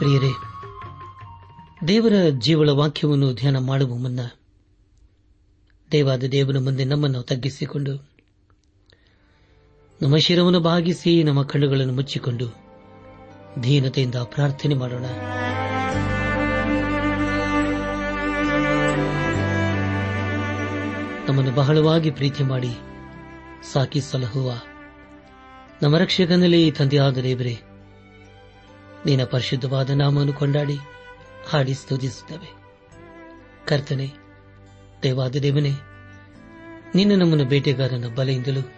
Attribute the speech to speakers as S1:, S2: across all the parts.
S1: ಪ್ರಿಯರೇ, ದೇವರ ಜೀವಳ ವಾಕ್ಯವನ್ನು ಧ್ಯಾನ ಮಾಡುವ ಮುನ್ನ ದೇವಾದ ದೇವನ ಮುಂದೆ ನಮ್ಮನ್ನು ತಗ್ಗಿಸಿಕೊಂಡು, ನಮ್ಮ ಶಿರವನ್ನು ಭಾಗಿಸಿ ನಮ್ಮ ಕಣ್ಣುಗಳನ್ನು ಮುಚ್ಚಿಕೊಂಡು ಧೀನತೆಯಿಂದ ಪ್ರಾರ್ಥನೆ ಮಾಡೋಣ. ನಮ್ಮನ್ನು ಬಹಳವಾಗಿ ಪ್ರೀತಿ ಮಾಡಿ ಸಾಕಿ ಸಲಹುವ ನಮ್ಮ ರಕ್ಷಕನಲ್ಲಿ ತಂದೆಯಾದ ದೇವರೇ ನಿನ್ನ ಪರಿಶುದ್ಧವಾದ ನಾಮವನ್ನು ಕೊಂಡಾಡಿ, ಹಾಡಿ ಸ್ತುತಿಸುತ್ತವೆ. ಕರ್ತನೆ ದೇವಾದ ದೇವನೇ, ನಿನ್ನ ನಮ್ಮನ್ನು ಬೇಟೆಗಾರನ ಬಲೆಯಿಂದಲೂ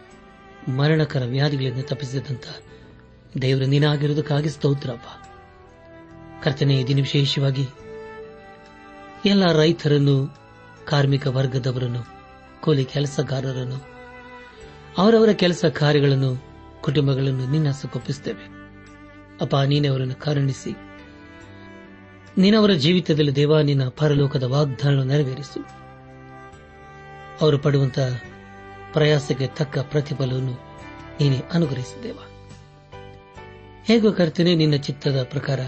S1: ಮರಣಕರ ವ್ಯಾಧಿಗಳಿಂದ ತಪ್ಪಿಸಿದಂತ ದೇವರು ನೀನಾಗಿರುವುದಕ್ಕಾಗಿ ಸ್ತೋತ್ರಪ್ಪ. ಕರ್ತನೆ ದಿನ ವಿಶೇಷವಾಗಿ ಎಲ್ಲ ರೈತರನ್ನು, ಕಾರ್ಮಿಕ ವರ್ಗದವರನ್ನು, ಕೂಲಿ ಕೆಲಸಗಾರರನ್ನು, ಅವರವರ ಕೆಲಸ ಕಾರ್ಯಗಳನ್ನು, ಕುಟುಂಬಗಳನ್ನು ನಿನ್ನ ಸುಖೊಪ್ಪಿಸುತ್ತೇವೆ ಅಪ್ಪ ನೀನೆ ಅವರನ್ನು ಕರುಣಿಸಿ. ನೀನವರ ಜೀವಿತದಲ್ಲಿ ದೇವ, ನಿನ್ನ ಪರಲೋಕದ ವಾಗ್ದಾನ ನೆರವೇರಿಸು. ಅವರು ಪಡುವಂತಹ ಪ್ರಯಾಸಕ್ಕೆ ತಕ್ಕ ಪ್ರತಿಫಲವನ್ನು ನೀನೆ ಅನುಗ್ರಹಿಸಿದ್ದೇವ ಹೇಗೋ ಕರ್ತನೆ, ನಿನ್ನ ಚಿತ್ತದ ಪ್ರಕಾರ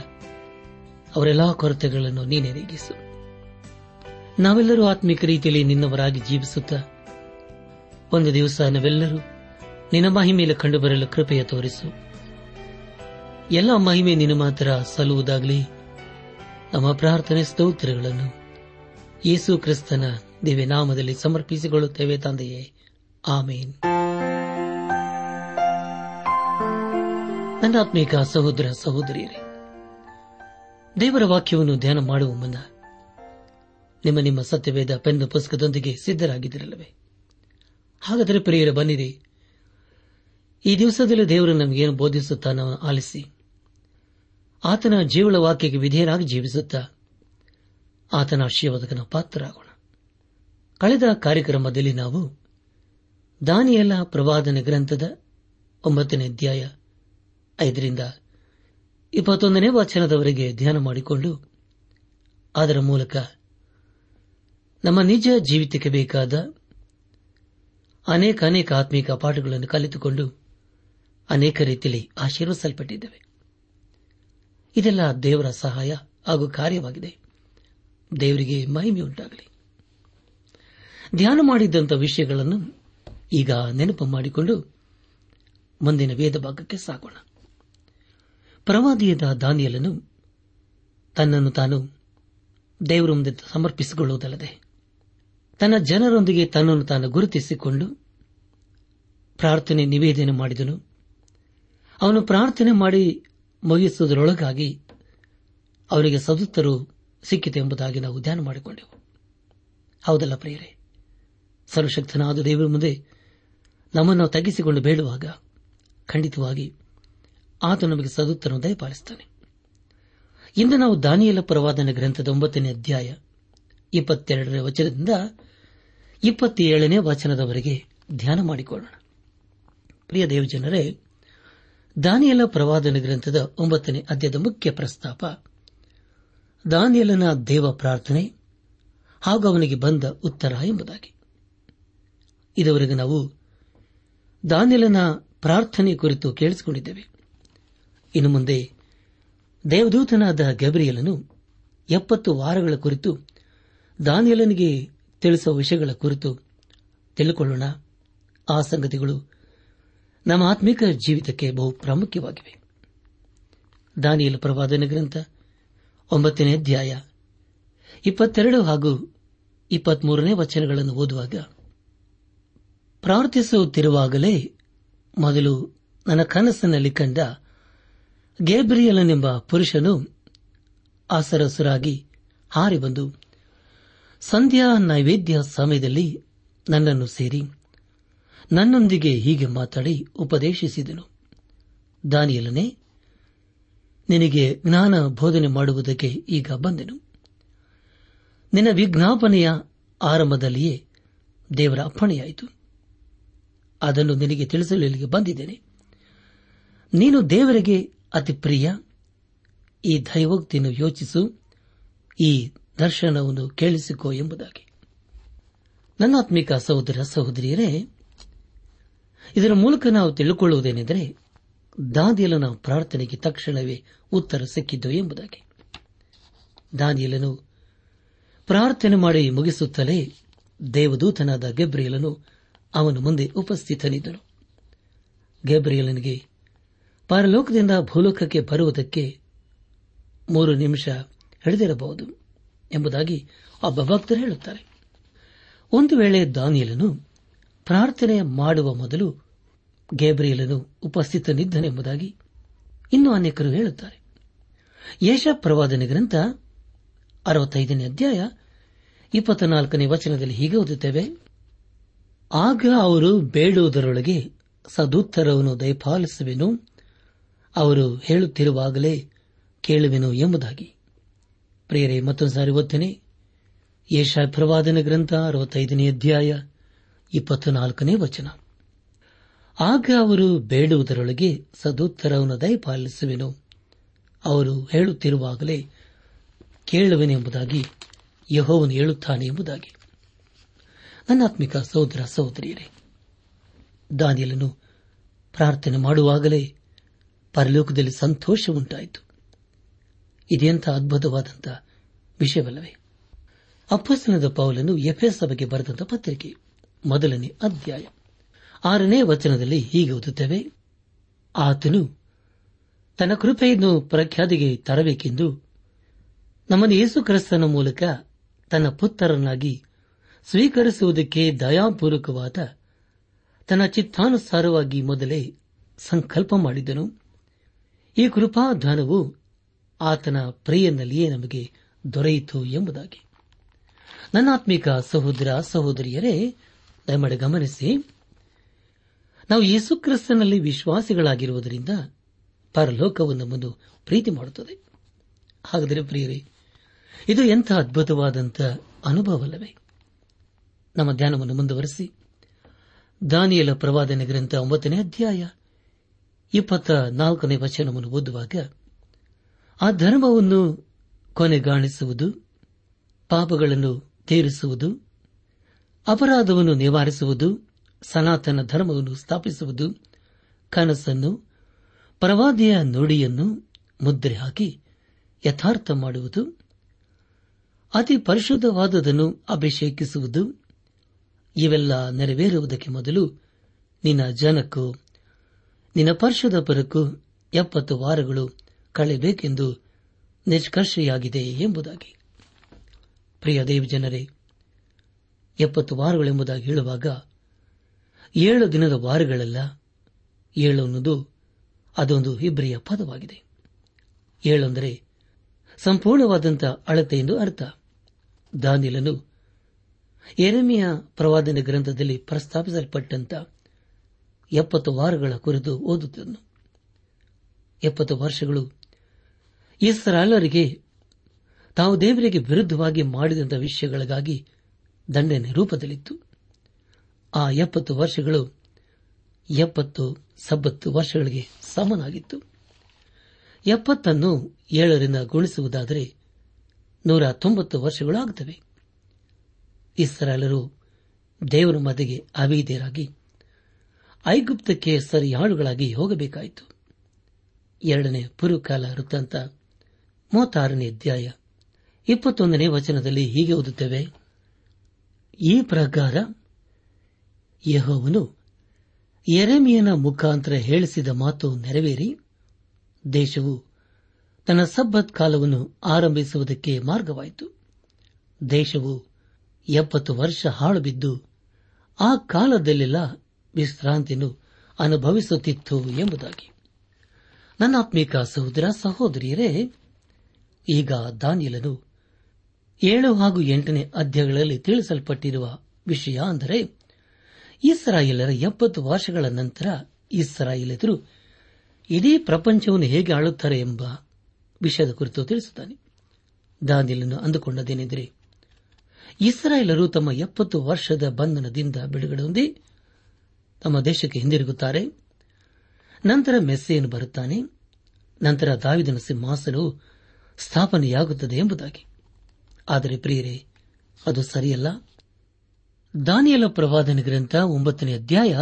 S1: ಅವರೆಲ್ಲಾ ಕೊರತೆಗಳನ್ನು ನೀನೆ ನೀಗಿಸು. ನಾವೆಲ್ಲರೂ ಆತ್ಮಿಕ ರೀತಿಯಲ್ಲಿ ನಿನ್ನವರಾಗಿ ಜೀವಿಸುತ್ತಾ, ಒಂದು ದಿವಸ ನಾವೆಲ್ಲರೂ ನಿನ್ನ ಮಹಿಮೇಲೆ ಕಂಡುಬರಲು ಕೃಪೆಯ ತೋರಿಸು. ಎಲ್ಲ ಮಹಿಮೆ ನಿನ್ನ ಮಾತ್ರ ಸಲ್ಲುವುದಾಗಲಿ. ನಮ್ಮ ಪ್ರಾರ್ಥನೆ ಸ್ತೋತ್ರಗಳನ್ನು ಯೇಸು ಕ್ರಿಸ್ತನ ದಿವ್ಯನಾಮದಲ್ಲಿ ಸಮರ್ಪಿಸಿಕೊಳ್ಳುತ್ತೇವೆ ತಂದೆಯೇ. ಆಮೇನ್. ನನ್ನಾತ್ಮೀಕ ಸಹೋದರ ಸಹೋದರಿಯರೇ, ದೇವರ ವಾಕ್ಯವನ್ನು ಧ್ಯಾನ ಮಾಡುವ ಮುನ್ನ ನಿಮ್ಮ ನಿಮ್ಮ ಸತ್ಯವೇದ ಪೆನ್ನು ಪುಸ್ತಕದೊಂದಿಗೆ ಸಿದ್ದರಾಗಿದ್ದಿರಲ್ಲವೇ ಹಾಗಾದರೆ ಪ್ರಿಯರ, ಬನ್ನಿರಿ. ಈ ದಿವಸದಲ್ಲಿ ದೇವರು ನಮಗೇನು ಬೋಧಿಸುತ್ತಾನೋ ಆಲಿಸಿ. ಆತನ ಜೀವಳ ವಾಕ್ಯಕ್ಕೆ ವಿಧೇಯರಾಗಿ ಜೀವಿಸುತ್ತ ಆತನ ಆಶೀರ್ವಾದಕನ ಪಾತ್ರರಾಗೋಣ. ಕಳೆದ ಕಾರ್ಯಕ್ರಮದಲ್ಲಿ ನಾವು ದಾನಿಯಲ ಪ್ರವಾದನ ಗ್ರಂಥದ ಒಂಬತ್ತನೇ ಅಧ್ಯಾಯ ಐದರಿಂದ ಇಪ್ಪತ್ತೊಂದನೇ ವಚನದವರೆಗೆ ಧ್ಯಾನ ಮಾಡಿಕೊಂಡು ಅದರ ಮೂಲಕ ನಮ್ಮ ನಿಜ ಜೀವಿತಕ್ಕೆ ಬೇಕಾದ ಅನೇಕ ಅನೇಕ ಆತ್ಮೀಕ ಪಾಠಗಳನ್ನು ಕಲಿತುಕೊಂಡು ಅನೇಕ ರೀತಿಯಲ್ಲಿ ಆಶೀರ್ವಿಸಲ್ಪಟ್ಟಿದ್ದೇವೆ ಇದೆಲ್ಲ ದೇವರ ಸಹಾಯ ಹಾಗೂ ಕಾರ್ಯವಾಗಿದೆ. ದೇವರಿಗೆ ಮಹಿಮೆಯುಂಟಾಗಲಿ. ಧ್ಯಾನ ಮಾಡಿದ್ದಂಥ ವಿಷಯಗಳನ್ನು ಈಗ ನೆನಪು ಮಾಡಿಕೊಂಡು ಮುಂದಿನ ವೇದ ಭಾಗಕ್ಕೆ ಸಾಗೋಣ. ಪ್ರವಾದಿಯದ ದಾನಿಯಲನು ತನ್ನನ್ನು ತಾನು ದೇವರ ಮುಂದೆ ಸಮರ್ಪಿಸಿಕೊಳ್ಳುವುದಲ್ಲದೆ ತನ್ನ ಜನರೊಂದಿಗೆ ತನ್ನನ್ನು ತಾನು ಗುರುತಿಸಿಕೊಂಡು ಪ್ರಾರ್ಥನೆ ನಿವೇದನೆ ಮಾಡಿದನು. ಅವನು ಪ್ರಾರ್ಥನೆ ಮಾಡಿ ಮುಗಿಸುವುದರೊಳಗಾಗಿ ಅವರಿಗೆ ಸದುತ್ತರು ಸಿಕ್ಕಿತು ಎಂಬುದಾಗಿ ನಾವು ಧ್ಯಾನ ಮಾಡಿಕೊಂಡೆವು. ಹೌದಲ್ಲ ಪ್ರಿಯರೇ? ಸರ್ವಶಕ್ತನಾದ ದೇವರ ಮುಂದೆ ನಮ್ಮನ್ನು ತಗ್ಗಿಸಿಕೊಂಡು ಬೇಡುವಾಗ ಖಂಡಿತವಾಗಿ ಆತ ನಮಗೆ ಸದುತ್ತರನ್ನು ದಯಪಾಲಿಸುತ್ತಾನೆ ಇಂದು ನಾವು ದಾನಿಯಲ ಪರವಾದನ ಗ್ರಂಥದ ಒಂಬತ್ತನೇ ಅಧ್ಯಾಯ ಇಪ್ಪತ್ತೆರಡನೇ ವಚನದಿಂದ ಇಪ್ಪತ್ತೇಳನೇ ವಚನದವರೆಗೆ ಧ್ಯಾನ ಮಾಡಿಕೊಳ್ಳೋಣ. ಪ್ರಿಯ ದೇವಜನರೇ ದಾನಿಯಲ ಪ್ರವಾದನ ಗ್ರಂಥದ ಒಂಬತ್ತನೇ ಅಧ್ಯಾಯದ ಮುಖ್ಯ ಪ್ರಸ್ತಾಪ. ದಾನಿಯಲನ ದೇವ ಪ್ರಾರ್ಥನೆ ಹಾಗೂ ಅವನಿಗೆ ಬಂದ ಉತ್ತರ ಎಂಬುದಾಗಿ. ಇದುವರೆಗೆ ನಾವು ದಾನಿಯಲನ ಪ್ರಾರ್ಥನೆ ಕುರಿತು ಕೇಳಿಸಿಕೊಂಡಿದ್ದೇವೆ. ಇನ್ನು ಮುಂದೆ ದೇವದೂತನಾದ ಗಬರಿಯಲನು ಎಪ್ಪತ್ತು ವಾರಗಳ ಕುರಿತು ದಾನಿಯಲನಿಗೆ ತಿಳಿಸುವ ವಿಷಯಗಳ ಕುರಿತು ತಿಳಿಕೊಳ್ಳೋಣ. ಆ ಸಂಗತಿಗಳು ನಮ್ಮ ಆತ್ಮಿಕ ಜೀವಿತಕ್ಕೆ ಬಹು ಪ್ರಾಮುಖ್ಯವಾಗಿವೆ. ದಾನಿಯಲ್ ಪ್ರವಾದನ ಗ್ರಂಥ, ಒಂಬತ್ತನೇ ಅಧ್ಯಾಯ, ಇಪ್ಪತ್ತೆರಡು ಹಾಗೂ ಇಪ್ಪತ್ಮೂರನೇ ವಚನಗಳನ್ನು ಓದುವಾಗ, ಪ್ರಾರ್ಥಿಸುತ್ತಿರುವಾಗಲೇ ಮೊದಲು ನನ್ನ ಕನಸಿನಲ್ಲಿ ಕಂಡ ಗೇಬ್ರಿಯಲನೆಂಬ ಪುರುಷನು ಆಸರಸರಾಗಿ ಹಾರಿ ಬಂದು, ಸಂಧ್ಯಾ ನೈವೇದ್ಯ ಸಮಯದಲ್ಲಿ ನನ್ನನ್ನು ಸೇರಿ ನನ್ನೊಂದಿಗೆ ಹೀಗೆ ಮಾತಾಡಿ ಉಪದೇಶಿಸಿದನು. ದಾನಿಯಲನೆ, ನಿನಗೆ ಜ್ಞಾನ ಬೋಧನೆ ಮಾಡುವುದಕ್ಕೆ ಈಗ ಬಂದೆನು. ನಿನ್ನ ವಿಜ್ಞಾಪನೆಯ ಆರಂಭದಲ್ಲಿಯೇ ದೇವರ ಅಪ್ಪಣೆಯಾಯಿತು. ಅದನ್ನು ನಿನಗೆ ತಿಳಿಸಲು ಇಲ್ಲಿಗೆ ಬಂದಿದ್ದೇನೆ. ನೀನು ದೇವರಿಗೆ ಅತಿ ಪ್ರಿಯ. ಈ ದೈವೋಕ್ತಿಯನ್ನು ಯೋಚಿಸು. ಈ ದರ್ಶನವನ್ನು ಕೇಳಿಸಿಕೋ ಎಂಬುದಾಗಿ. ನನ್ನಾತ್ಮಿಕ ಸಹೋದರ ಸಹೋದರಿಯರೇ ಇದರ ಮೂಲಕ ನಾವು ತಿಳಿದುಕೊಳ್ಳುವುದೇನೆಂದರೆ ದಾನಿಯಲನ ಪ್ರಾರ್ಥನೆಗೆ ತಕ್ಷಣವೇ ಉತ್ತರ ಸಿಕ್ಕಿದ್ದು ಎಂಬುದಾಗಿ. ದಾನಿಯಲನು ಪ್ರಾರ್ಥನೆ ಮಾಡಿ ಮುಗಿಸುತ್ತಲೇ ದೇವದೂತನಾದ ಗೆಬ್ರಿಯಲನು ಅವನ ಮುಂದೆ ಉಪಸ್ಥಿತನಿದ್ದನು. ಗೆಬ್ರಿಯಲನಿಗೆ, ಪರಲೋಕದಿಂದ ಭೂಲೋಕಕ್ಕೆ ಬರುವುದಕ್ಕೆ ಮೂರು ನಿಮಿಷ ಹಿಡಿದಿರಬಹುದು ಎಂಬುದಾಗಿ ಒಬ್ಬ ಭಕ್ತರು ಹೇಳುತ್ತಾರೆ. ಒಂದು ವೇಳೆ ದಾನಿಯಲನು ಪ್ರಾರ್ಥನೆ ಮಾಡುವ ಮೊದಲು ಗೇಬ್ರಿಯಲನು ಉಪಸ್ಥಿತನಿದ್ದನೆಂಬುದಾಗಿ ಇನ್ನೂ ಅನೇಕರು ಹೇಳುತ್ತಾರೆ. ಯೇಷ ಪ್ರವಾದನೆ ಗ್ರಂಥ ಅರವತ್ತೈದನೇ ಅಧ್ಯಾಯ ಇಪ್ಪತ್ನಾಲ್ಕನೇ ವಚನದಲ್ಲಿ ಹೀಗೆ ಓದುತ್ತೇವೆ. ಆಗ ಅವರು ಬೇಡುವುದರೊಳಗೆ ಸದುತ್ತರವನ್ನು ದಯಪಾಲಿಸುವೆನು, ಅವರು ಹೇಳುತ್ತಿರುವಾಗಲೇ ಕೇಳುವೆನು ಎಂಬುದಾಗಿ. ಪ್ರೇರೆ ಮತ್ತೊಂದು ಸಾರಿ ಓದ್ತೇನೆ. ಯೇಷ ಪ್ರವಾದನ ಗ್ರಂಥ ಅರವತ್ತೈದನೇ ಅಧ್ಯಾಯ ಇಪ್ಪತ್ನಾಲ್ಕನೇ ವಚನ. ಆಗ ಅವರು ಬೇಡುವುದರೊಳಗೆ ಸದುತ್ತರವನ್ನು ದಯಪಾಲಿಸುವೆನು. ಅವರು ಹೇಳುತ್ತಿರುವಾಗಲೇ ಕೇಳುವೆನೆಂಬುದಾಗಿ ಯಹೋವನು ಹೇಳುತ್ತಾನೆ ಎಂಬುದಾಗಿ. ನನ್ನಾತ್ಮಿಕ ಸಹೋದರ ಸಹೋದರಿಯರೇ ದಾನಿಯಲನ್ನು ಪ್ರಾರ್ಥನೆ ಮಾಡುವಾಗಲೇ ಪರಲೋಕದಲ್ಲಿ ಸಂತೋಷ ಉಂಟಾಯಿತು ಇದೆಂಥ ಅದ್ಭುತವಾದಂಥ ವಿಷಯವಲ್ಲವೇ? ಅಪ್ಪಸ್ತನದ ಪೌಲನ್ನು ಎಫ್ಎಸ್ ಸಭೆಗೆ ಬರೆದಂತ ಪತ್ರಿಕೆ. ಮೊದಲನೇ ಅಧ್ಯಾಯ. ಆರನೇ ವಚನದಲ್ಲಿ ಹೀಗೆ ಓದುತ್ತೇವೆ. ಆತನು ತನ್ನ ಕೃಪೆಯನ್ನು ಪ್ರಖ್ಯಾತಿಗೆ ತರಬೇಕೆಂದು ನಮ್ಮನ್ನು ಯೇಸು ಕ್ರಿಸ್ತನ ಮೂಲಕ ತನ್ನ ಪುತ್ರರನ್ನಾಗಿ ಸ್ವೀಕರಿಸುವುದಕ್ಕೆ ದಯಾಪೂರ್ವಕವಾದ ತನ್ನ ಚಿತ್ತಾನುಸಾರವಾಗಿ ಮೊದಲೇ ಸಂಕಲ್ಪ ಮಾಡಿದನು. ಈ ಕೃಪಾದಾನವು ಆತನ ಪ್ರಿಯನಲ್ಲಿಯೇ ನಮಗೆ ದೊರೆಯಿತು ಎಂಬುದಾಗಿ. ನನ್ನಾತ್ಮಿಕ ಸಹೋದರ ಸಹೋದರಿಯರೇ ದಯಮಾಡಿ ಗಮನಿಸಿ. ನಾವು ಯೇಸುಕ್ರಿಸ್ತನಲ್ಲಿ ವಿಶ್ವಾಸಿಗಳಾಗಿರುವುದರಿಂದ ಪರಲೋಕವು ನಮ್ಮನ್ನು ಪ್ರೀತಿ ಮಾಡುತ್ತದೆ. ಹಾಗಾದರೆ ಪ್ರಿಯರಿ, ಇದು ಎಂಥ ಅದ್ಭುತವಾದಂಥ ಅನುಭವವಲ್ಲವೇ? ನಮ್ಮ ಧ್ಯಾನವನ್ನು ಮುಂದುವರೆಸಿ. ದಾನಿಯಲ ಪ್ರವಾದನೆ ಗ್ರಂಥ ಒಂಬತ್ತನೇ ಅಧ್ಯಾಯ ಇಪ್ಪತ್ತ ನಾಲ್ಕನೇ ವಚನವನ್ನು ಓದುವಾಗ, ಆ ಧರ್ಮವನ್ನು ಕೊನೆಗಾಣಿಸುವುದು, ಪಾಪಗಳನ್ನು ತೀರಿಸುವುದು ಅಪರಾಧವನ್ನು ನಿವಾರಿಸುವುದು, ಸನಾತನ ಧರ್ಮವನ್ನು ಸ್ಥಾಪಿಸುವುದು, ಕನಸನ್ನು, ಪ್ರವಾದಿಯ ನುಡಿಯನ್ನು ಮುದ್ರೆ ಹಾಕಿ ಯಥಾರ್ಥ ಮಾಡುವುದು, ಅತಿ ಪರಿಶುದ್ಧವಾದದನ್ನು ಅಭಿಷೇಕಿಸುವುದು, ಇವೆಲ್ಲ ನೆರವೇರುವುದಕ್ಕೆ ಮೊದಲು ನಿನ್ನ ಜನಕ್ಕೂ, ನಿನ್ನ ಪರಿಶುದ್ಧ ಪರಕ್ಕೂ ಎಪ್ಪತ್ತು ವಾರಗಳು ಕಳೆಯಬೇಕೆಂದು ನಿಷ್ಕರ್ಷೆಯಾಗಿದೆ ಎಂಬುದಾಗಿ. ಪ್ರಿಯ ದೇವ ಜನರೇ ಎಪ್ಪತ್ತು ವಾರಗಳೆಂಬುದಾಗಿ ಹೇಳುವಾಗ, ಏಳು ದಿನದ ವಾರಗಳಲ್ಲ, ಏಳು ಅನ್ನೋದು ಅದೊಂದು ಇಬ್ರಿಯ ಪದವಾಗಿದೆ. ಏಳೆಂದರೆ ಸಂಪೂರ್ಣವಾದಂಥ ಅಳತೆ ಎಂದು ಅರ್ಥ. ದಾನಿಲನು ಎರೆಮಿಯ ಪ್ರವಾದನೆ ಗ್ರಂಥದಲ್ಲಿ ಪ್ರಸ್ತಾಪಿಸಲ್ಪಟ್ಟಂತ ಎಪ್ಪತ್ತು ವಾರಗಳ ಕುರಿತು ಓದುತ್ತನು ಎಪ್ಪತ್ತು ವರ್ಷಗಳು ಇಸ್ರಾಲರಿಗೆ ತಾವು ದೇವರಿಗೆ ವಿರುದ್ಧವಾಗಿ ಮಾಡಿದಂಥ ವಿಷಯಗಳಿಗಾಗಿ ದಂಡನೆ ರೂಪದಲ್ಲಿತ್ತು. ಆ ಎಪ್ಪತ್ತು ವರ್ಷಗಳು ಎಪ್ಪತ್ತು ಸಬ್ಬತ್ತು ವರ್ಷಗಳಿಗೆ ಸಮನಾಗಿತ್ತು. ಎಪ್ಪತ್ತನ್ನು ಏಳರಿಂದ ಗುಣಿಸುವುದಾದರೆ ನೂರ ತೊಂಬತ್ತು ವರ್ಷಗಳು ಆಗುತ್ತವೆ ಇಸ್ರಾಲರು ದೇವರ ಮದೆಗೆ ಅವೇದ್ಯರಾಗಿ ಐಗುಪ್ತಕ್ಕೆ ಸರಿಯಾಳುಗಳಾಗಿ ಹೋಗಬೇಕಾಯಿತು. ಎರಡನೇ ಪುರುಕಾಲ ವೃತ್ತಾಂತ ಮೂವತ್ತಾರನೇ ಅಧ್ಯಾಯ ಇಪ್ಪತ್ತೊಂದನೇ ವಚನದಲ್ಲಿ ಹೀಗೆ ಓದುತ್ತೇವೆ. ಈ ಪ್ರಕಾರ ಯಹೋವನು ಎರೆಮಿಯನ ಮುಖಾಂತರ ಹೇಳಿಸಿದ ಮಾತು ನೆರವೇರಿ, ದೇಶವು ತನ್ನ ಸಬ್ಬತ್ ಕಾಲವನ್ನು ಆರಂಭಿಸುವುದಕ್ಕೆ ಮಾರ್ಗವಾಯಿತು. ದೇಶವು ಎಪ್ಪತ್ತು ವರ್ಷ ಹಾಳು ಬಿದ್ದು ಆ ಕಾಲದಲ್ಲೆಲ್ಲ ವಿಶ್ರಾಂತಿಯನ್ನು ಅನುಭವಿಸುತ್ತಿತ್ತು ಎಂಬುದಾಗಿ. ನನ್ನಾತ್ಮೀಕ ಸಹೋದರ ಸಹೋದರಿಯರೇ, ಈಗ ದಾನಿಯಲನು ಏಳು ಹಾಗೂ ಎಂಟನೇ ಅಧ್ಯಾಯಗಳಲ್ಲಿ ತಿಳಿಸಲ್ಪಟ್ಟಿರುವ ವಿಷಯ ಅಂದರೆ, ಇಸ್ರಾಯೇಲರ ಎಪ್ಪತ್ತು ವರ್ಷಗಳ ನಂತರ ಇಸ್ರಾಯೇಲರು ಇಡೀ ಪ್ರಪಂಚವನ್ನು ಹೇಗೆ ಆಳುತ್ತಾರೆ ಎಂಬ ವಿಷಯದ ಕುರಿತು ತಿಳಿಸುತ್ತಾನೆ. ದಾನಿಯಲನ್ನು ಅಂದುಕೊಂಡದೇನೆಂದರೆ ಇಸ್ರಾಯೇಲರು ತಮ್ಮ ಎಪ್ಪತ್ತು ವರ್ಷದ ಬಂಧನದಿಂದ ಬಿಡುಗಡೆ ಹೊಂದಿ ತಮ್ಮ ದೇಶಕ್ಕೆ ಹಿಂದಿರುಗುತ್ತಾರೆ. ನಂತರ ಮೆಸ್ಸೆಯನ್ನು ಬರುತ್ತಾನೆ. ನಂತರ ದಾವಿದನ ಸಿಂಹಾಸನವು ಸ್ಥಾಪನೆಯಾಗುತ್ತದೆ ಎಂಬುದಾಗಿ. ಆದರೆ ಪ್ರಿಯರೇ, ಅದು ಸರಿಯಲ್ಲ. ದಾನಿಯಲ ಪ್ರವಾದನ ಗ್ರಂಥ ಒಂಬತ್ತನೇ ಅಧ್ಯಾಯ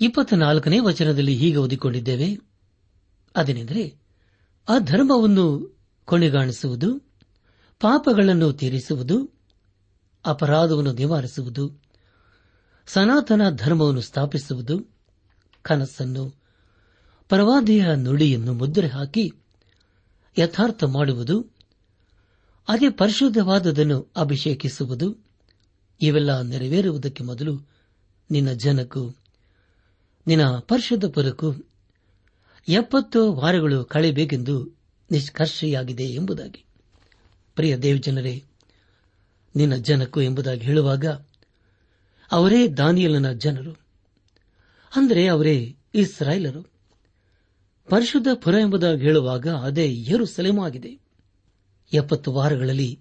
S1: ಇಪ್ಪತ್ನಾಲ್ಕನೇ ವಚನದಲ್ಲಿ ಹೀಗೆ ಓದಿಕೊಂಡಿದ್ದೇವೆ. ಅದೇನೆಂದರೆ, ಆ ಧರ್ಮವನ್ನು ಕೊನೆಗಾಣಿಸುವುದು, ಪಾಪಗಳನ್ನು ತೀರಿಸುವುದು, ಅಪರಾಧವನ್ನು ನಿವಾರಿಸುವುದು, ಸನಾತನ ಧರ್ಮವನ್ನು ಸ್ಥಾಪಿಸುವುದು, ಕನಸನ್ನು, ಪ್ರವಾದಿಯ ನುಡಿಯನ್ನು ಮುದ್ರೆ ಹಾಕಿ ಯಥಾರ್ಥ ಮಾಡುವುದು ಅದೇ ಪರಿಶುದ್ಧವಾದದನ್ನು ಅಭಿಷೇಕಿಸುವುದು ಇವೆಲ್ಲ ನೆರವೇರುವುದಕ್ಕೆ ಮೊದಲು ನಿನ್ನ ಜನಕ್ಕೂ, ನಿನ್ನ ಪರಿಶುದ್ಧ ಪುರಕ್ಕೂ ಎಪ್ಪತ್ತು ವಾರಗಳು ಕಳೆಯಬೇಕೆಂದು ನಿಷ್ಕರ್ಷೆಯಾಗಿದೆ ಎಂಬುದಾಗಿ. ಪ್ರಿಯ ದೇವಜನರೇ, ನಿನ್ನ ಜನಕ್ಕೂ ಎಂಬುದಾಗಿ ಹೇಳುವಾಗ ಅವರೇ ದಾನಿಯಲನ ಜನರು, ಅಂದರೆ ಅವರೇ ಇಸ್ರಾಯೇಲರು. ಪರಿಶುದ್ಧ ಪುರ ಎಂಬುದಾಗಿ ಹೇಳುವಾಗ ಅದೇ ಏರು ಆಗಿದೆ. ಎಪ್ಪತ್ತು ವಾರಗಳಲ್ಲಿ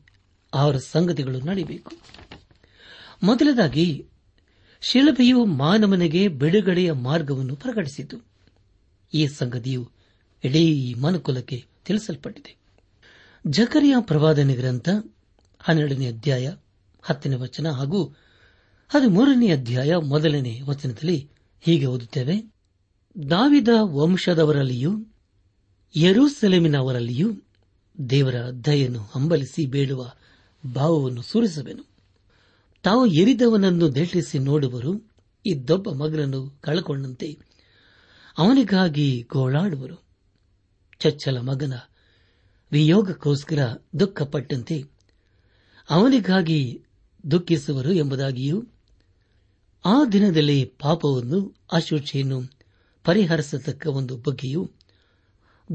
S1: ಆರು ಸಂಗತಿಗಳು ನಡೆಯಬೇಕು ಮೊದಲದಾಗಿ ಶಿಲಭೆಯು ಮಾನವನಿಗೆ ಬಿಡುಗಡೆಯ ಮಾರ್ಗವನ್ನು ಪ್ರಕಟಿಸಿತು. ಈ ಸಂಗತಿಯು ಇಡೀ ಮನುಕುಲಕ್ಕೆ ತಿಳಿಸಲ್ಪಟ್ಟಿದೆ. ಜಕರಿಯ ಪ್ರವಾದನೆ ಗ್ರಂಥ ಹನ್ನೆರಡನೇ ಅಧ್ಯಾಯ ಹತ್ತನೇ ವಚನ ಹಾಗೂ ಹದಿಮೂರನೇ ಅಧ್ಯಾಯ ಮೊದಲನೇ ವಚನದಲ್ಲಿ ಹೀಗೆ ಓದುತ್ತೇವೆ. ದಾವಿದ ವಂಶದವರಲ್ಲಿಯೂ, ಯರೂಸೆಲೆಮಿನವರಲ್ಲಿಯೂ ದೇವರ ದಯೆಯನ್ನು ಹಂಬಲಿಸಿ ಬೇಡುವ ಭಾವವನ್ನು ಸುರಿಸುವೆನು. ತಾವು ಎರಿದವನನ್ನು ದೆಟ್ಟಿಸಿ ನೋಡುವರು ಇದ್ದೊಬ್ಬ ಮಗನನ್ನು ಕಳಕೊಂಡಂತೆ ಅವನಿಗಾಗಿ ಗೋಳಾಡುವರು. ಚಚ್ಚಲ ಮಗನ ವಿಯೋಗಕ್ಕೋಸ್ಕರ ದುಃಖಪಟ್ಟಂತೆ ಅವನಿಗಾಗಿ ದುಃಖಿಸುವರು ಎಂಬುದಾಗಿಯೂ, ಆ ದಿನದಲ್ಲಿ ಪಾಪವನ್ನು ಅಶುಚಿಯನ್ನು ಪರಿಹರಿಸತಕ್ಕ ಒಂದು ಬಗ್ಗೆಯೂ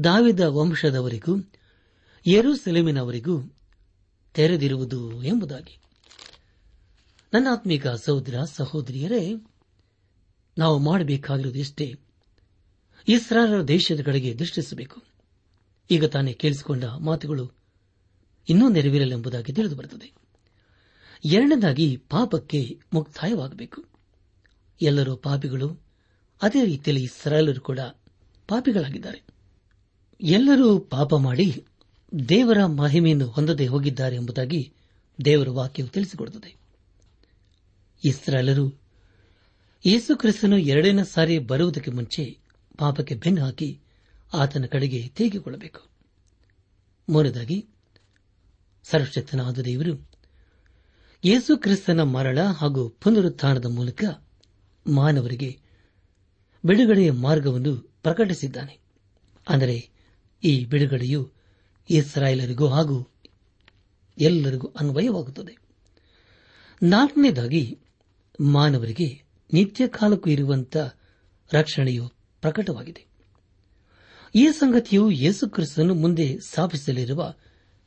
S1: ದಾವಿದ ವಂಶದವರಿಗೂ ಯೆರೂಸಲೇಮಿನವರಿಗೂ ತೆರೆದಿರುವುದು ಎಂಬುದಾಗಿ. ನನ್ನ ಆತ್ಮಿಕ ಸಹೋದರ, ಸಹೋದರಿಯರೇ, ನಾವು ಮಾಡಬೇಕಾಗಿರುವುದು ಇಷ್ಟೇ. ದೇಶದ ಕಡೆಗೆ ದೃಷ್ಟಿಸಬೇಕು. ಈಗ ತಾನೇ ಕೇಳಿಸಿಕೊಂಡ ಮಾತುಗಳು ಇನ್ನೂ ನೆರವೇರಲೆಂಬುದಾಗಿ ತಿಳಿದು ಬರುತ್ತದೆ. ಎರಡನೇದಾಗಿ, ಪಾಪಕ್ಕೆ ಮುಕ್ತಾಯವಾಗಬೇಕು. ಎಲ್ಲರೂ ಪಾಪಿಗಳು, ಅದೇ ರೀತಿಯಲ್ಲಿ ಇಸ್ರಾಯೇಲರು ಕೂಡ ಪಾಪಿಗಳಾಗಿದ್ದಾರೆ. ಎಲ್ಲರೂ ಪಾಪ ಮಾಡಿ ದೇವರ ಮಹಿಮೆಯನ್ನು ಹೊಂದದೇ ಹೋಗಿದ್ದಾರೆ ಎಂಬುದಾಗಿ ದೇವರ ವಾಕ್ಯವು ತಿಳಿಸಿಕೊಡುತ್ತದೆ. ಇಸ್ರಾಲರು ಯೇಸು ಕ್ರಿಸ್ತನು ಎರಡನೇ ಸಾರಿ ಬರುವುದಕ್ಕೆ ಮುಂಚೆ ಪಾಪಕ್ಕೆ ಬೆನ್ನು ಹಾಕಿ ಆತನ ಕಡೆಗೆ ತೇಗಿಕೊಳ್ಳಬೇಕು. ಮೂರನೇದಾಗಿ, ಸರ್ವಶಕ್ತನಾದ ದೇವರು ಯೇಸು ಕ್ರಿಸ್ತನ ಮರಣ ಹಾಗೂ ಪುನರುತ್ಥಾನದ ಮೂಲಕ ಮಾನವರಿಗೆ ಬಿಡುಗಡೆಯ ಮಾರ್ಗವನ್ನು ಪ್ರಕಟಿಸಿದ್ದಾನೆ. ಅಂದರೆ ಈ ಬಿಡುಗಡೆಯು ಇಸ್ರಾಯೇಲರಿಗೂ ಹಾಗೂ ಎಲ್ಲರಿಗೂ ಅನ್ವಯವಾಗುತ್ತದೆ ನಾಲ್ಕನೇದಾಗಿ, ಮಾನವರಿಗೆ ನಿತ್ಯ ಕಾಲಕ್ಕೂ ಇರುವಂತಹ ರಕ್ಷಣೆಯು ಪ್ರಕಟವಾಗಿದೆ. ಈ ಸಂಗತಿಯು ಯೇಸು ಕ್ರಿಸ್ತನು ಮುಂದೆ ಸ್ಥಾಪಿಸಲಿರುವ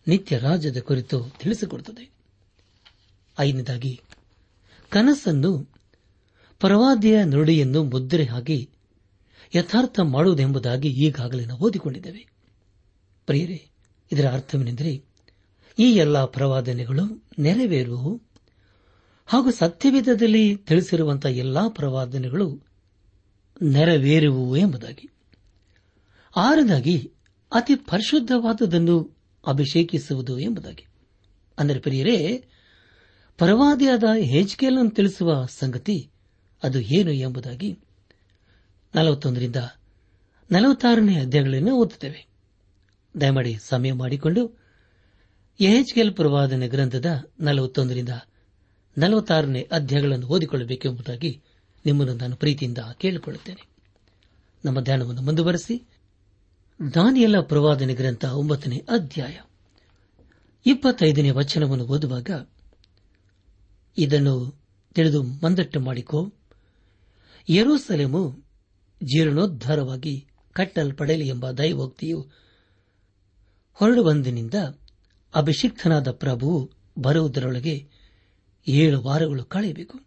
S1: ನಿತ್ಯ ರಾಜ್ಯದ ಕುರಿತು ತಿಳಿಸಿಕೊಡುತ್ತದೆ. ಐದನೇದಾಗಿ, ಕನಸನ್ನು ಪರವಾದಿಯ ನುಡಿಯನ್ನು ಮುದ್ರೆ ಹಾಕಿ ಯಥಾರ್ಥ ಮಾಡುವುದೆಂಬುದಾಗಿ ಈಗಾಗಲೇ ನಾವು ಓದಿಕೊಂಡಿದ್ದೇವೆ. ಪ್ರಿಯರೇ ಇದರ ಅರ್ಥವೇನೆಂದರೆ ಈ ಎಲ್ಲಾ ಪ್ರವಾದನೆಗಳು ನೆರವೇರುವು ಹಾಗೂ ಸತ್ಯವೇದದಲ್ಲಿ ತಿಳಿಸಿರುವಂತಹ ಎಲ್ಲಾ ಪ್ರವಾದನೆಗಳು ನೆರವೇರುವು ಎಂಬುದಾಗಿ. ಆರದಾಗಿ ಅತಿ ಪರಿಶುದ್ಧವಾದದನ್ನು ಅಭಿಷೇಕಿಸುವುದು ಎಂಬುದಾಗಿ. ಅಂದರೆ ಪ್ರಿಯರೇ, ಪರವಾದಿಯಾದ ಹೆಜ್ಕೇಲನ್ನು ತಿಳಿಸುವ ಸಂಗತಿ ಅದು ಏನು ಎಂಬುದಾಗಿ ನಲವತ್ತೊಂದರಿಂದ ನಲವತ್ತಾರನೇ ಅಧ್ಯಾಯಗಳನ್ನು ಓದುತ್ತೇವೆ. ದಯಮಾಡಿ ಸಮಯ ಮಾಡಿಕೊಂಡು ಎಹೆಚ್ಕೆಲ್ ಪ್ರವಾದನೆ ಗ್ರಂಥದ ನಲವತ್ತೊಂದರಿಂದ ನಲವತ್ತಾರನೇ ಅಧ್ಯಾಯಗಳನ್ನು ಓದಿಕೊಳ್ಳಬೇಕೆಂಬುದಾಗಿ ನಿಮ್ಮನ್ನು ನಾನು ಪ್ರೀತಿಯಿಂದ ಕೇಳಿಕೊಳ್ಳುತ್ತೇನೆ. ನಮ್ಮ ಧ್ಯಾನವನ್ನು ಮುಂದುವರೆಸಿ. ದಾನಿಯಲ ಪ್ರವಾದನೆ ಗ್ರಂಥ ಒಂಬತ್ತನೇ ಅಧ್ಯಾಯ ಇಪ್ಪತ್ತೈದನೇ ವಚನವನ್ನು ಓದುವಾಗ ಇದನ್ನು ತಿಳಿದು ಮಂದಟ್ಟು ಮಾಡಿಕೋ. ಯರೂಸಲೇಮು ಜೀರ್ಣೋದ್ಧಾರವಾಗಿ ಕಟ್ಟಲ್ಪಡಲಿ ಎಂಬ ದೈವೋಕ್ತಿಯು ಹೊರಡುವಂದಿನಿಂದ ಅಭಿಷಿಕ್ತನಾದ ಪ್ರಭು ಬರುವುದರೊಳಗೆ ಏಳು ವಾರಗಳು ಕಳೆಯಬೇಕು.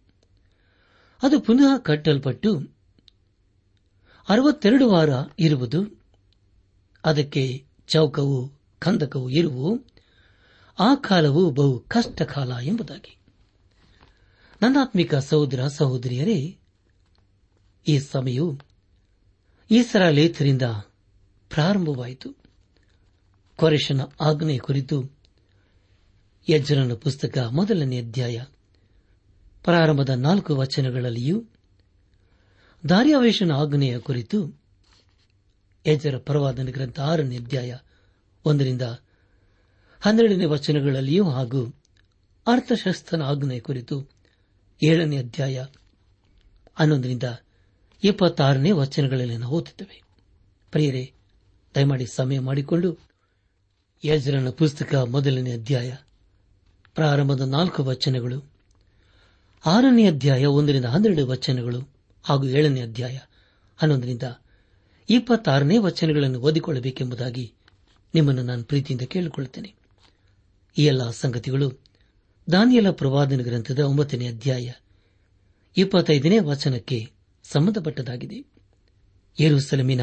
S1: ಅದು ಪುನಃ ಕಟ್ಟಲ್ಪಟ್ಟು ಅರವತ್ತೆರಡು ವಾರ ಇರುವುದು, ಅದಕ್ಕೆ ಚೌಕವು ಕಂದಕವು ಇರುವು, ಆ ಕಾಲವು ಬಹು ಕಷ್ಟ ಕಾಲ ಎಂಬುದಾಗಿ. ನನ್ನಾತ್ಮಿಕ ಸಹೋದರ ಸಹೋದರಿಯರೇ, ಈ ಸಮಯವು ಈಸರ ಲೇಥರಿಂದ ಪ್ರಾರಂಭವಾಯಿತು. ಕೊರೆಶನ ಆಜ್ಞೆ ಕುರಿತು ಯಜ್ರನ ಪುಸ್ತಕ ಮೊದಲನೇ ಅಧ್ಯಾಯ, ಪ್ರಾರಂಭದ ನಾಲ್ಕು ವಚನಗಳಲ್ಲಿಯೂ ದಾರ್ಯಾವೇಶನ ಆಜ್ಞೆಯ ಕುರಿತು ಯಜರ ಪರವಾದನ ಗ್ರಂಥ ಆರನೇ ಅಧ್ಯಾಯ ಒಂದರಿಂದ ಹನ್ನೆರಡನೇ ವಚನಗಳಲ್ಲಿಯೂ ಹಾಗೂ ಅರ್ಥಶಾಸ್ತ್ರನ ಆಜ್ಞೆಯ ಕುರಿತು ಏಳನೇ ಅಧ್ಯಾಯ ಹನ್ನೊಂದರಿಂದ ಇಪ್ಪತ್ತಾರನೇ ವಚನಗಳಲ್ಲಿ ನಾವು ಓದುತ್ತೇವೆ. ಪ್ರಿಯರೇ, ದಯಮಾಡಿ ಸಮಯ ಮಾಡಿಕೊಂಡು ಯಜ್ರನ ಪುಸ್ತಕ ಮೊದಲನೇ ಅಧ್ಯಾಯ, ಪ್ರಾರಂಭದ ನಾಲ್ಕು ವಚನಗಳು, ಆರನೇ ಅಧ್ಯಾಯ ಒಂದರಿಂದ ಹನ್ನೆರಡು ವಚನಗಳು, ಹಾಗೂ ಏಳನೇ ಅಧ್ಯಾಯ ಹನ್ನೊಂದರಿಂದ ಇಪ್ಪತ್ತಾರನೇ ವಚನಗಳನ್ನು ಓದಿಕೊಳ್ಳಬೇಕೆಂಬುದಾಗಿ ನಿಮ್ಮನ್ನು ನಾನು ಪ್ರೀತಿಯಿಂದ ಕೇಳಿಕೊಳ್ಳುತ್ತೇನೆ. ಈ ಎಲ್ಲ ಸಂಗತಿಗಳು ದಾನಿಯಲ ಪ್ರವಾದನ ಗ್ರಂಥದ ಒಂಬತ್ತನೇ ಅಧ್ಯಾಯ ಇಪ್ಪತ್ತೈದನೇ ವಚನಕ್ಕೆ ಸಂಬಂಧಪಟ್ಟದಾಗಿದೆ. ಯೆರೂಸಲೇಮಿನ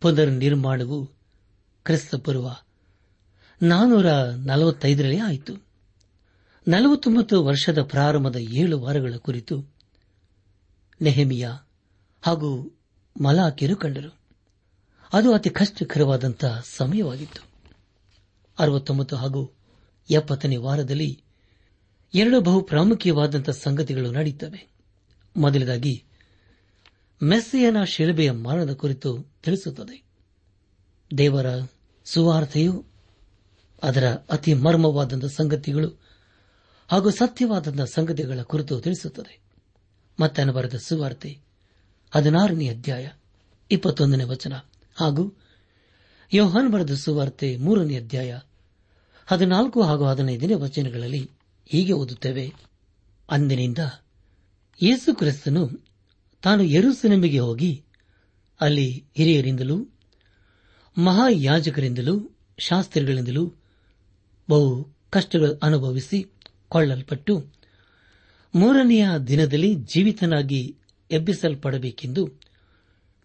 S1: ಪುನರ್ ನಿರ್ಮಾಣವು ಕ್ರಿಸ್ತಪೂರ್ವ ನಾನೂರ ನಲವತ್ತೈದರಲ್ಲಿ ಆಯಿತು. ನಲವತ್ತೊಂಬತ್ತು ವರ್ಷದ ಪ್ರಾರಂಭದ ಏಳು ವಾರಗಳ ಕುರಿತು ನೆಹಮಿಯ ಹಾಗೂ ಮಲಾಕಿರು ಕಂಡರು. ಅದು ಅತಿ ಕಷ್ಟಕರವಾದಂತಹ ಸಮಯವಾಗಿತ್ತು. ಅರವತ್ತೊಂಬತ್ತು ಹಾಗೂ ಎಪ್ಪತ್ತನೇ ವಾರದಲ್ಲಿ ಎರಡು ಬಹು ಪ್ರಾಮುಖ್ಯವಾದಂತಹ ಸಂಗತಿಗಳು ನಡೆಯುತ್ತವೆ ಮೊದಲದಾಗಿ ಮೆಸ್ಸಿಯನ ಶಿಲುಬೆಯ ಮರಣದ ಕುರಿತು ತಿಳಿಸುತ್ತದೆ. ದೇವರ ಸುವಾರ್ತೆಯು ಅದರ ಅತಿ ಮರ್ಮವಾದಂಥ ಸಂಗತಿಗಳು ಹಾಗೂ ಸತ್ಯವಾದಂತಹ ಸಂಗತಿಗಳ ಕುರಿತು ತಿಳಿಸುತ್ತದೆ. ಮತ್ತೆ ಬರೆದ ಸುವಾರ್ತೆ ಹದಿನಾರನೇ ಅಧ್ಯಾಯ ಇಪ್ಪತ್ತೊಂದನೇ ವಚನ ಹಾಗೂ ಯೋಹಾನ್ ಬರೆದ ಸುವಾರ್ತೆ ಮೂರನೇ ಅಧ್ಯಾಯ ಹದಿನಾಲ್ಕು ಹಾಗೂ ಹದಿನೈದನೇ ವಚನಗಳಲ್ಲಿ ಹೀಗೆ ಓದುತ್ತೇವೆ. ಅಂದಿನಿಂದ ಯೇಸು ಕ್ರಿಸ್ತನು ತಾನು ಯರುಸಲೆಮಿಗೆ ಹೋಗಿ ಅಲ್ಲಿ ಹಿರಿಯರಿಂದಲೂ ಮಹಾಯಾಜಕರಿಂದಲೂ ಶಾಸ್ತ್ರಿಗಳಿಂದಲೂ ಬಹು ಕಷ್ಟಗಳು ಅನುಭವಿಸಿ ಕೊಳ್ಳಲ್ಪಟ್ಟು ಮೂರನೆಯ ದಿನದಲ್ಲಿ ಜೀವಿತನಾಗಿ ಎಬ್ಬಿಸಲ್ಪಡಬೇಕೆಂದು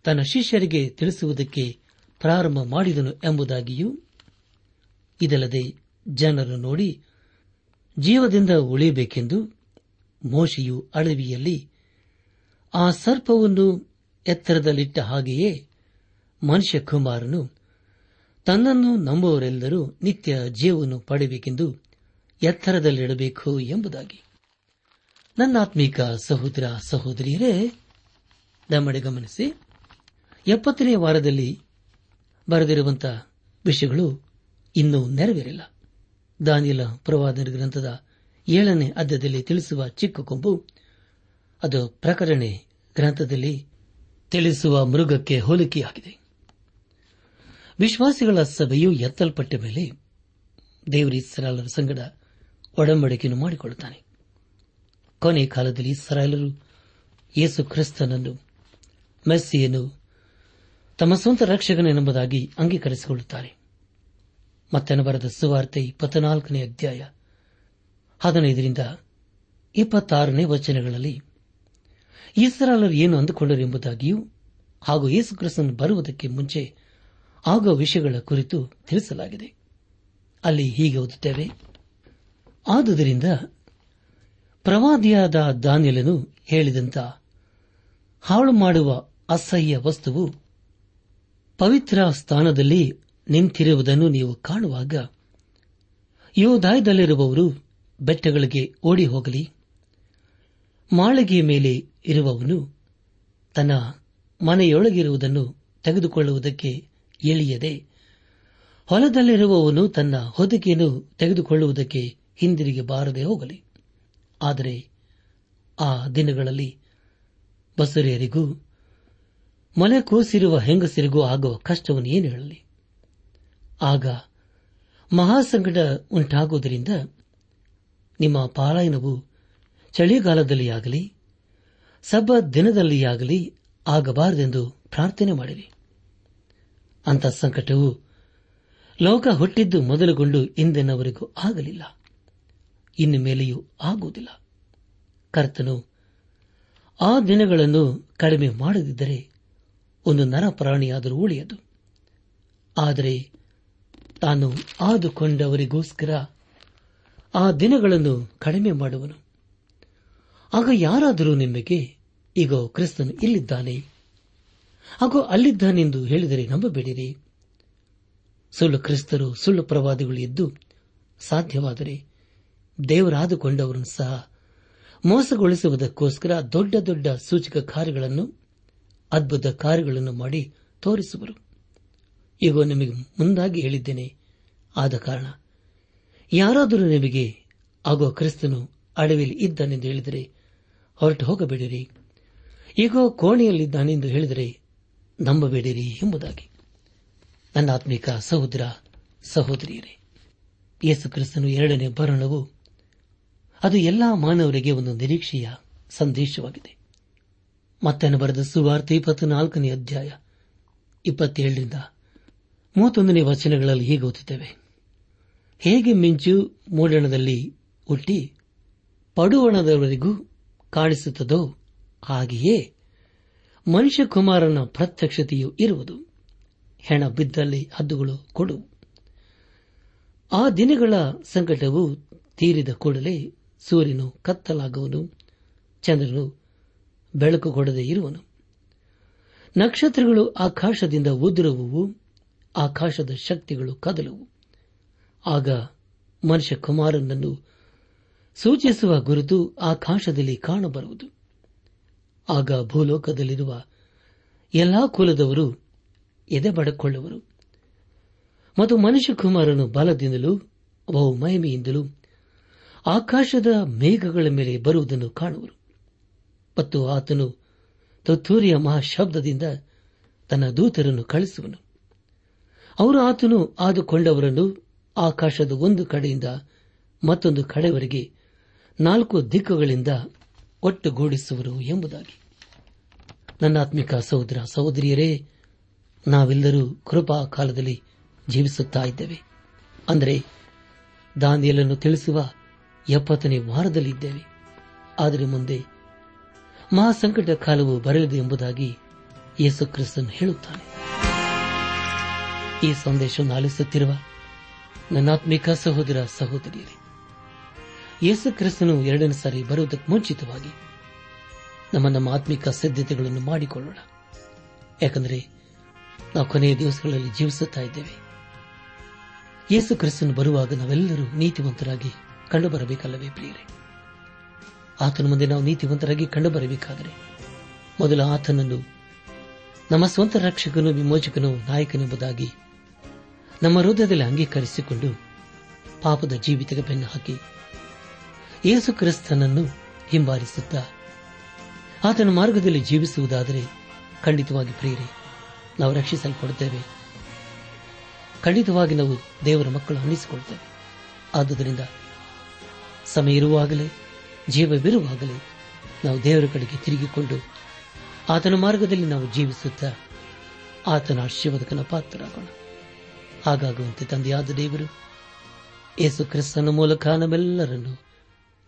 S1: ತನ್ನ ಶಿಷ್ಯರಿಗೆ ತಿಳಿಸುವುದಕ್ಕೆ ಪ್ರಾರಂಭ ಮಾಡಿದನು ಎಂಬುದಾಗಿಯೂ ಇದಲ್ಲದೆ ಜನರು ನೋಡಿ ಜೀವದಿಂದ ಉಳಿಯಬೇಕೆಂದು ಮೋಶೆಯು ಅಳವಿಯಲ್ಲಿ ಆ ಸರ್ಪವನ್ನು ಎತ್ತರದಲ್ಲಿಟ್ಟ ಹಾಗೆಯೇ ಮನುಷ್ಯ ಕುಮಾರನು ತನ್ನನ್ನು ನಂಬುವರೆಲ್ಲರೂ ನಿತ್ಯ ಜೀವವನ್ನು ಪಡೆಯಬೇಕೆಂದು ಎತ್ತರದಲ್ಲಿಡಬೇಕು ಎಂಬುದಾಗಿ. ನನ್ನಾತ್ಮೀಕ ಸಹೋದರ ಸಹೋದರಿಯರೇ, ನಮ್ಮಡೆ ಗಮನಿಸಿ, ಎಪ್ಪತ್ತನೇ ವಾರದಲ್ಲಿ ಬರೆದಿರುವಂತಹ ವಿಷಯಗಳು ಇನ್ನೂ ನೆರವೇರಿಲ್ಲ. ದಾನಿಯಲ ಪ್ರವಾದನ ಗ್ರಂಥದ ಏಳನೇ ಅಧ್ಯದಲ್ಲಿ ತಿಳಿಸುವ ಚಿಕ್ಕ ಕೊಂಬು, ಅದು ಪ್ರಕಟಣೆ ಗ್ರಂಥದಲ್ಲಿ ತಿಳಿಸುವ ಮೃಗಕ್ಕೆ ಹೋಲಿಕೆಯಾಗಿದೆ. ವಿಶ್ವಾಸಿಗಳ ಸಭೆಯು ಎತ್ತಲ್ಪಟ್ಟ ಮೇಲೆ ದೇವರ ಇಸ್ರಾಲರ ಸಂಗಡ ಒಡಂಬಡಿಕೆಯನ್ನು ಮಾಡಿಕೊಳ್ಳುತ್ತಾನೆ. ಕೊನೆ ಕಾಲದಲ್ಲಿ ಇಸ್ರಾಯೇಲರು ಯೇಸು ಕ್ರಿಸ್ತನನ್ನು, ಮೆಸ್ಸಿಯನ್ನು ತಮ್ಮ ಸ್ವಂತ ರಕ್ಷಕನೆಂಬುದಾಗಿ ಅಂಗೀಕರಿಸಿಕೊಳ್ಳುತ್ತಾರೆ. ಮತ್ತೆ ಬರೆದ ಸುವಾರ್ತೆ ಇಪ್ಪತ್ನಾಲ್ಕನೇ ಅಧ್ಯಾಯ ಹದಿನೈದರಿಂದ ಇಪ್ಪತ್ತಾರನೇ ವಚನಗಳಲ್ಲಿ ಇಸ್ರಾಲರು ಏನು ಅಂದುಕೊಂಡರು ಎಂಬುದಾಗಿಯೂ ಹಾಗೂ ಯೇಸು ಕ್ರಿಸ್ತನು ಬರುವುದಕ್ಕೆ ಮುಂಚೆ ಆಗುವ ವಿಷಯಗಳ ಕುರಿತು ತಿಳಿಸಲಾಗಿದೆ. ಅಲ್ಲಿ ಹೀಗೆ ಓದುತ್ತೇವೆ. ಆದುದರಿಂದ ಪ್ರವಾದಿಯಾದ ದಾನಿಯಲನು ಹೇಳಿದಂತ ಹಾಳು ಮಾಡುವ ಅಸಹ್ಯ ವಸ್ತುವು ಪವಿತ್ರ ಸ್ಥಾನದಲ್ಲಿ ನಿಂತಿರುವುದನ್ನು ನೀವು ಕಾಣುವಾಗ ಯೋಧಾಯದಲ್ಲಿರುವವರು ಬೆಟ್ಟಗಳಿಗೆ ಓಡಿ ಹೋಗಲಿ. ಮಾಳಿಗೆಯ ಮೇಲೆ ಇರುವವನು ತನ್ನ ಮನೆಯೊಳಗಿರುವುದನ್ನು ತೆಗೆದುಕೊಳ್ಳುವುದಕ್ಕೆ ಎಳಿಯದೆ. ಹೊಲದಲ್ಲಿರುವವನು ತನ್ನ ಹೊದಿಕೆಯನ್ನು ತೆಗೆದುಕೊಳ್ಳುವುದಕ್ಕೆ ಹಿಂದಿರುಗಿ ಬಾರದೆ ಹೋಗಲಿ. ಆದರೆ ಆ ದಿನಗಳಲ್ಲಿ ಬಸರಿಯರಿಗೂ ಮನೆ ಕೂಸಿರುವ ಹೆಂಗಸರಿಗೂ ಆಗುವ ಕಷ್ಟವನ್ನು ಏನು ಹೇಳಲಿ? ಆಗ ಮಹಾಸಂಕಟ ಉಂಟಾಗುವುದರಿಂದ ನಿಮ್ಮ ಪಾಲಾಯನವು ಚಳಿಗಾಲದಲ್ಲಿಯಾಗಲಿ ಸಬ್ಬ ದಿನದಲ್ಲಿಯಾಗಲಿ ಆಗಬಾರದೆಂದು ಪ್ರಾರ್ಥನೆ ಮಾಡಿರಿ. ಅಂಥ ಸಂಕಟವು ಲೋಕ ಹುಟ್ಟಿದ್ದು ಮೊದಲುಗೊಂಡು ಇಂದಿನವರೆಗೂ ಆಗಲಿಲ್ಲ. ಇನ್ನು ಮೇಲೆಯೂ ಆಗುವುದಿಲ್ಲ. ಕರ್ತನು ಆ ದಿನಗಳನ್ನು ಕಡಿಮೆ ಮಾಡದಿದ್ದರೆ ಒಂದು ನರಪ್ರಾಣಿಯಾದರೂ ಉಳಿಯದು. ಆದರೆ ತಾನು ಆದುಕೊಂಡವರಿಗೋಸ್ಕರ ಆ ದಿನಗಳನ್ನು ಕಡಿಮೆ ಮಾಡುವನು. ಆಗ ಯಾರಾದರೂ ನಿಮಗೆ ಈಗ ಕ್ರಿಸ್ತನು ಇಲ್ಲಿದ್ದಾನೆ ಹಾಗೂ ಅಲ್ಲಿದ್ದಾನೆಂದು ಹೇಳಿದರೆ ನಂಬಬೇಡಿರಿ. ಸುಳ್ಳು ಕ್ರಿಸ್ತರು, ಸುಳ್ಳು ಪ್ರವಾದಿಗಳು ಇದ್ದು ಸಾಧ್ಯವಾದರೆ ದೇವರಾದುಕೊಂಡವರನ್ನು ಸಹ ಮೋಸಗೊಳಿಸುವುದಕ್ಕೋಸ್ಕರ ದೊಡ್ಡ ದೊಡ್ಡ ಸೂಚಕ ಕಾರ್ಯಗಳನ್ನು, ಅದ್ಭುತ ಕಾರ್ಯಗಳನ್ನು ಮಾಡಿ ತೋರಿಸುವರು. ಈಗ ನಿಮಗೆ ಮುಂದಾಗಿ ಹೇಳಿದ್ದೇನೆ. ಆದ ಕಾರಣ ಯಾರಾದರೂ ನಿಮಗೆ ಆಗೋ ಕ್ರಿಸ್ತನು ಅಡವಿಯಲ್ಲಿ ಇದ್ದಾನೆಂದು ಹೇಳಿದರೆ ಹೊರಟು ಹೋಗಬೇಡಿರಿ. ಈಗ ಕೋಣೆಯಲ್ಲಿದ್ದಾನೆಂದು ಹೇಳಿದರೆ ನಂಬಬೇಡಿರಿ ಎಂಬುದಾಗಿ. ನನ್ನ ಆತ್ಮಿಕ ಸಹೋದರ, ಸಹೋದರಿಯರೇ, ಯೇಸು ಕ್ರಿಸ್ತನು ಎರಡನೇ ಬರಣವು ಅದು ಎಲ್ಲಾ ಮಾನವರಿಗೆ ಒಂದು ನಿರೀಕ್ಷೆಯ ಸಂದೇಶವಾಗಿದೆ. ಮತ್ತೆ ಬರೆದ ಸುವಾರ್ತೆ ಇಪ್ಪತ್ನಾಲ್ಕನೇ ಅಧ್ಯಾಯ ಇಪ್ಪತ್ತೇಳರಿಂದ ಮೂವತ್ತೊಂದನೇ ವಚನಗಳಲ್ಲಿ ಹೀಗೆ ಓದುತ್ತೇವೆ. ಹೇಗೆ ಮಿಂಚು ಮೂಡಣದಲ್ಲಿ ಹುಟ್ಟಿ ಪಡುವಣದವರೆಗೂ ಕಾಣಿಸುತ್ತದೋ ಹಾಗೆಯೇ ಮನುಷ್ಯ ಪ್ರತ್ಯಕ್ಷತೆಯು ಇರುವುದು. ಹೆಣ ಬಿದ್ದಲ್ಲಿ ಹದ್ದುಗಳು ಕೊಡು. ಆ ದಿನಗಳ ಸಂಕಟವು ತೀರಿದ ಕೂಡಲೇ ಸೂರ್ಯನು ಕತ್ತಲಾಗುವನು ಚಂದ್ರನು ಬೆಳಕು ಕೊಡದೇ ಇರುವನು. ನಕ್ಷತ್ರಗಳು ಆಕಾಶದಿಂದ ಉದುರುವುವು. ಆಕಾಶದ ಶಕ್ತಿಗಳು ಕದಲುವು. ಆಗ ಮನುಷ್ಯ ಕುಮಾರನನ್ನು ಸೂಚಿಸುವ ಗುರುತು ಆಕಾಶದಲ್ಲಿ ಕಾಣಬರುವುದು. ಆಗ ಭೂಲೋಕದಲ್ಲಿರುವ ಎಲ್ಲಾ ಕುಲದವರು ಎದೆ ಬಡಕೊಳ್ಳುವರು ಮತ್ತು ಮನುಷ್ಯ ಕುಮಾರನು ಬಲದಿಂದಲೂ ಬಹು ಮಹಿಮೆಯಿಂದಲೂ ಆಕಾಶದ ಮೇಘಗಳ ಮೇಲೆ ಬರುವುದನ್ನು ಕಾಣುವರು. ಮತ್ತು ಆತನು ತತ್ತೂರಿಯ ಮಹಾಶಬ್ದದಿಂದ ತನ್ನ ದೂತರನ್ನು ಕಳಿಸುವನು ಅವರು ಆತನು ಆದುಕೊಂಡವರನ್ನು ಆಕಾಶದ ಒಂದು ಕಡೆಯಿಂದ ಮತ್ತೊಂದು ಕಡೆವರೆಗೆ ನಾಲ್ಕು ದಿಕ್ಕುಗಳಿಂದ ಒಟ್ಟುಗೂಡಿಸುವರು ಎಂಬುದಾಗಿ. ನನ್ನಾತ್ಮಿಕ ಸಹೋದರ, ಸಹೋದರಿಯರೇ, ನಾವೆಲ್ಲರೂ ಕೃಪಾ ಕಾಲದಲ್ಲಿ ಜೀವಿಸುತ್ತಾ ಇದ್ದೇವೆ. ಅಂದರೆ, ದಾನಿಯಲನ್ನು ತಿಳಿಸುವ ಎಪ್ಪತ್ತನೇ ವಾರದಲ್ಲಿದ್ದೇವೆ. ಆದರೆ ಮುಂದೆ ಮಹಾಸಂಕಟ ಕಾಲವು ಬರಲಿದೆ ಎಂಬುದಾಗಿ ಯೇಸು ಕ್ರಿಸ್ತನ್ ಹೇಳುತ್ತಾನೆ. ಈ ಸಂದೇಶವನ್ನು ಆಲಿಸುತ್ತಿರುವ ನನ್ನಾತ್ಮಿಕ ಸಹೋದರ, ಸಹೋದರಿಯರೇ ಯೇಸು ಕ್ರಿಸ್ತನು ಎರಡನೇ ಸಾರಿ ಬರುವುದಕ್ಕೆ ಮುಂಚಿತವಾಗಿ ನಮ್ಮ ನಮ್ಮ ಆತ್ಮಿಕ ಸಿದ್ಧತೆಗಳನ್ನು ಮಾಡಿಕೊಳ್ಳೋಣ. ಯಾಕಂದರೆ ನಾವು ಕೊನೆಯ ದಿವಸಗಳಲ್ಲಿ ಜೀವಿಸುತ್ತಾ ಇದ್ದೇವೆ. ಯೇಸು ಕ್ರಿಸ್ತನು ಬರುವಾಗ ನಾವೆಲ್ಲರೂ ನೀತಿವಂತರಾಗಿ ಕಂಡುಬರಬೇಕಲ್ಲವೇ ಪ್ರಿಯರೇ? ಆತನ ಮುಂದೆ ನಾವು ನೀತಿವಂತರಾಗಿ ಕಂಡುಬರಬೇಕಾದರೆ ಮೊದಲು ಆತನನ್ನು ನಮ್ಮ ಸ್ವಂತ ರಕ್ಷಕನು ವಿಮೋಚಕನು ನಾಯಕನೆಂಬುದಾಗಿ ನಮ್ಮ ಹೃದಯದಲ್ಲಿ ಅಂಗೀಕರಿಸಿಕೊಂಡು ಪಾಪದ ಜೀವಿತಕ್ಕೆ ಬೆನ್ನು ಹಾಕಿ ಯೇಸು ಕ್ರಿಸ್ತನನ್ನು ಹಿಂಬಾಲಿಸುತ್ತ ಆತನ ಮಾರ್ಗದಲ್ಲಿ ಜೀವಿಸುವುದಾದರೆ ಖಂಡಿತವಾಗಿ ಪ್ರೇರಿ ನಾವು ರಕ್ಷಿಸಲ್ಪಡುತ್ತೇವೆ. ಖಂಡಿತವಾಗಿ ನಾವು ದೇವರ ಮಕ್ಕಳು ಅನ್ನಿಸಿಕೊಳ್ತೇವೆ ಆದುದರಿಂದ ಸಮಯ ಇರುವಾಗಲೇ ಜೀವವಿರುವಾಗಲೇ ನಾವು ದೇವರ ಕಡೆಗೆ ತಿರುಗಿಕೊಂಡು ಆತನ ಮಾರ್ಗದಲ್ಲಿ ನಾವು ಜೀವಿಸುತ್ತಾ ಆತನ ಆಶೀರ್ವಾದಕನ ಪಾತ್ರರಾಗೋಣ. ಹಾಗಾಗುವಂತೆ ತಂದೆಯಾದ ದೇವರು ಯೇಸು ಕ್ರಿಸ್ತನ ಮೂಲಕ ನಮ್ಮೆಲ್ಲರನ್ನು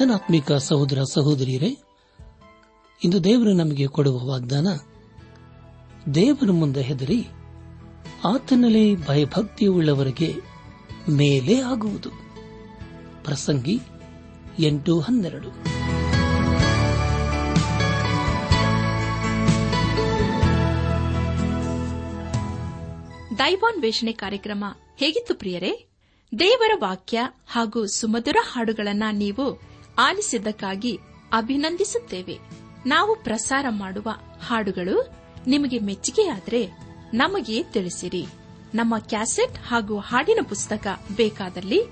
S1: ನನ್ನ ಆತ್ಮಿಕ ಸಹೋದರ ಸಹೋದರಿಯರೇ, ಇಂದು ದೇವರು ನಮಗೆ ಕೊಡುವ ವಾಗ್ದಾನ, ದೇವರ ಮುಂದೆ ಹೆದರಿ ಆತನಲ್ಲಿ ಭಯಭಕ್ತಿಯುಳ್ಳವರಿಗೆ ಮೇಲೆ ಆಗುವುದು. ಪ್ರಸಂಗಿ ಎಂಟು ಹನ್ನೆರಡು.
S2: ದೈವಾನ್ವೇಷಣೆ ಕಾರ್ಯಕ್ರಮ ಹೇಗಿತ್ತು ಪ್ರಿಯರೇ? ದೇವರ ವಾಕ್ಯ ಹಾಗೂ ಸುಮಧುರ ಹಾಡುಗಳನ್ನು ನೀವು ಆಲಿಸಿದ್ದಕ್ಕಾಗಿ ಅಭಿನಂದಿಸುತ್ತೇವೆ. ನಾವು ಪ್ರಸಾರ ಮಾಡುವ ಹಾಡುಗಳು ನಿಮಗೆ ಮೆಚ್ಚುಗೆಯಾದರೆ ನಮಗೆ ತಿಳಿಸಿರಿ. ನಮ್ಮ ಕ್ಯಾಸೆಟ್ ಹಾಗೂ ಹಾಡಿನ ಪುಸ್ತಕ ಬೇಕಾದಲ್ಲಿ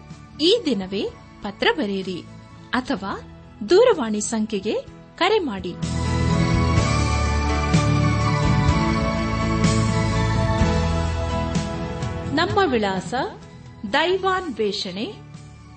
S2: ಈ ದಿನವೇ ಪತ್ರ ಬರೆಯಿರಿ ಅಥವಾ ದೂರವಾಣಿ ಸಂಖ್ಯೆಗೆ ಕರೆ ಮಾಡಿ.
S3: ನಮ್ಮ ವಿಳಾಸ
S2: ದೈವಾನ್ ವೇಷಣೆ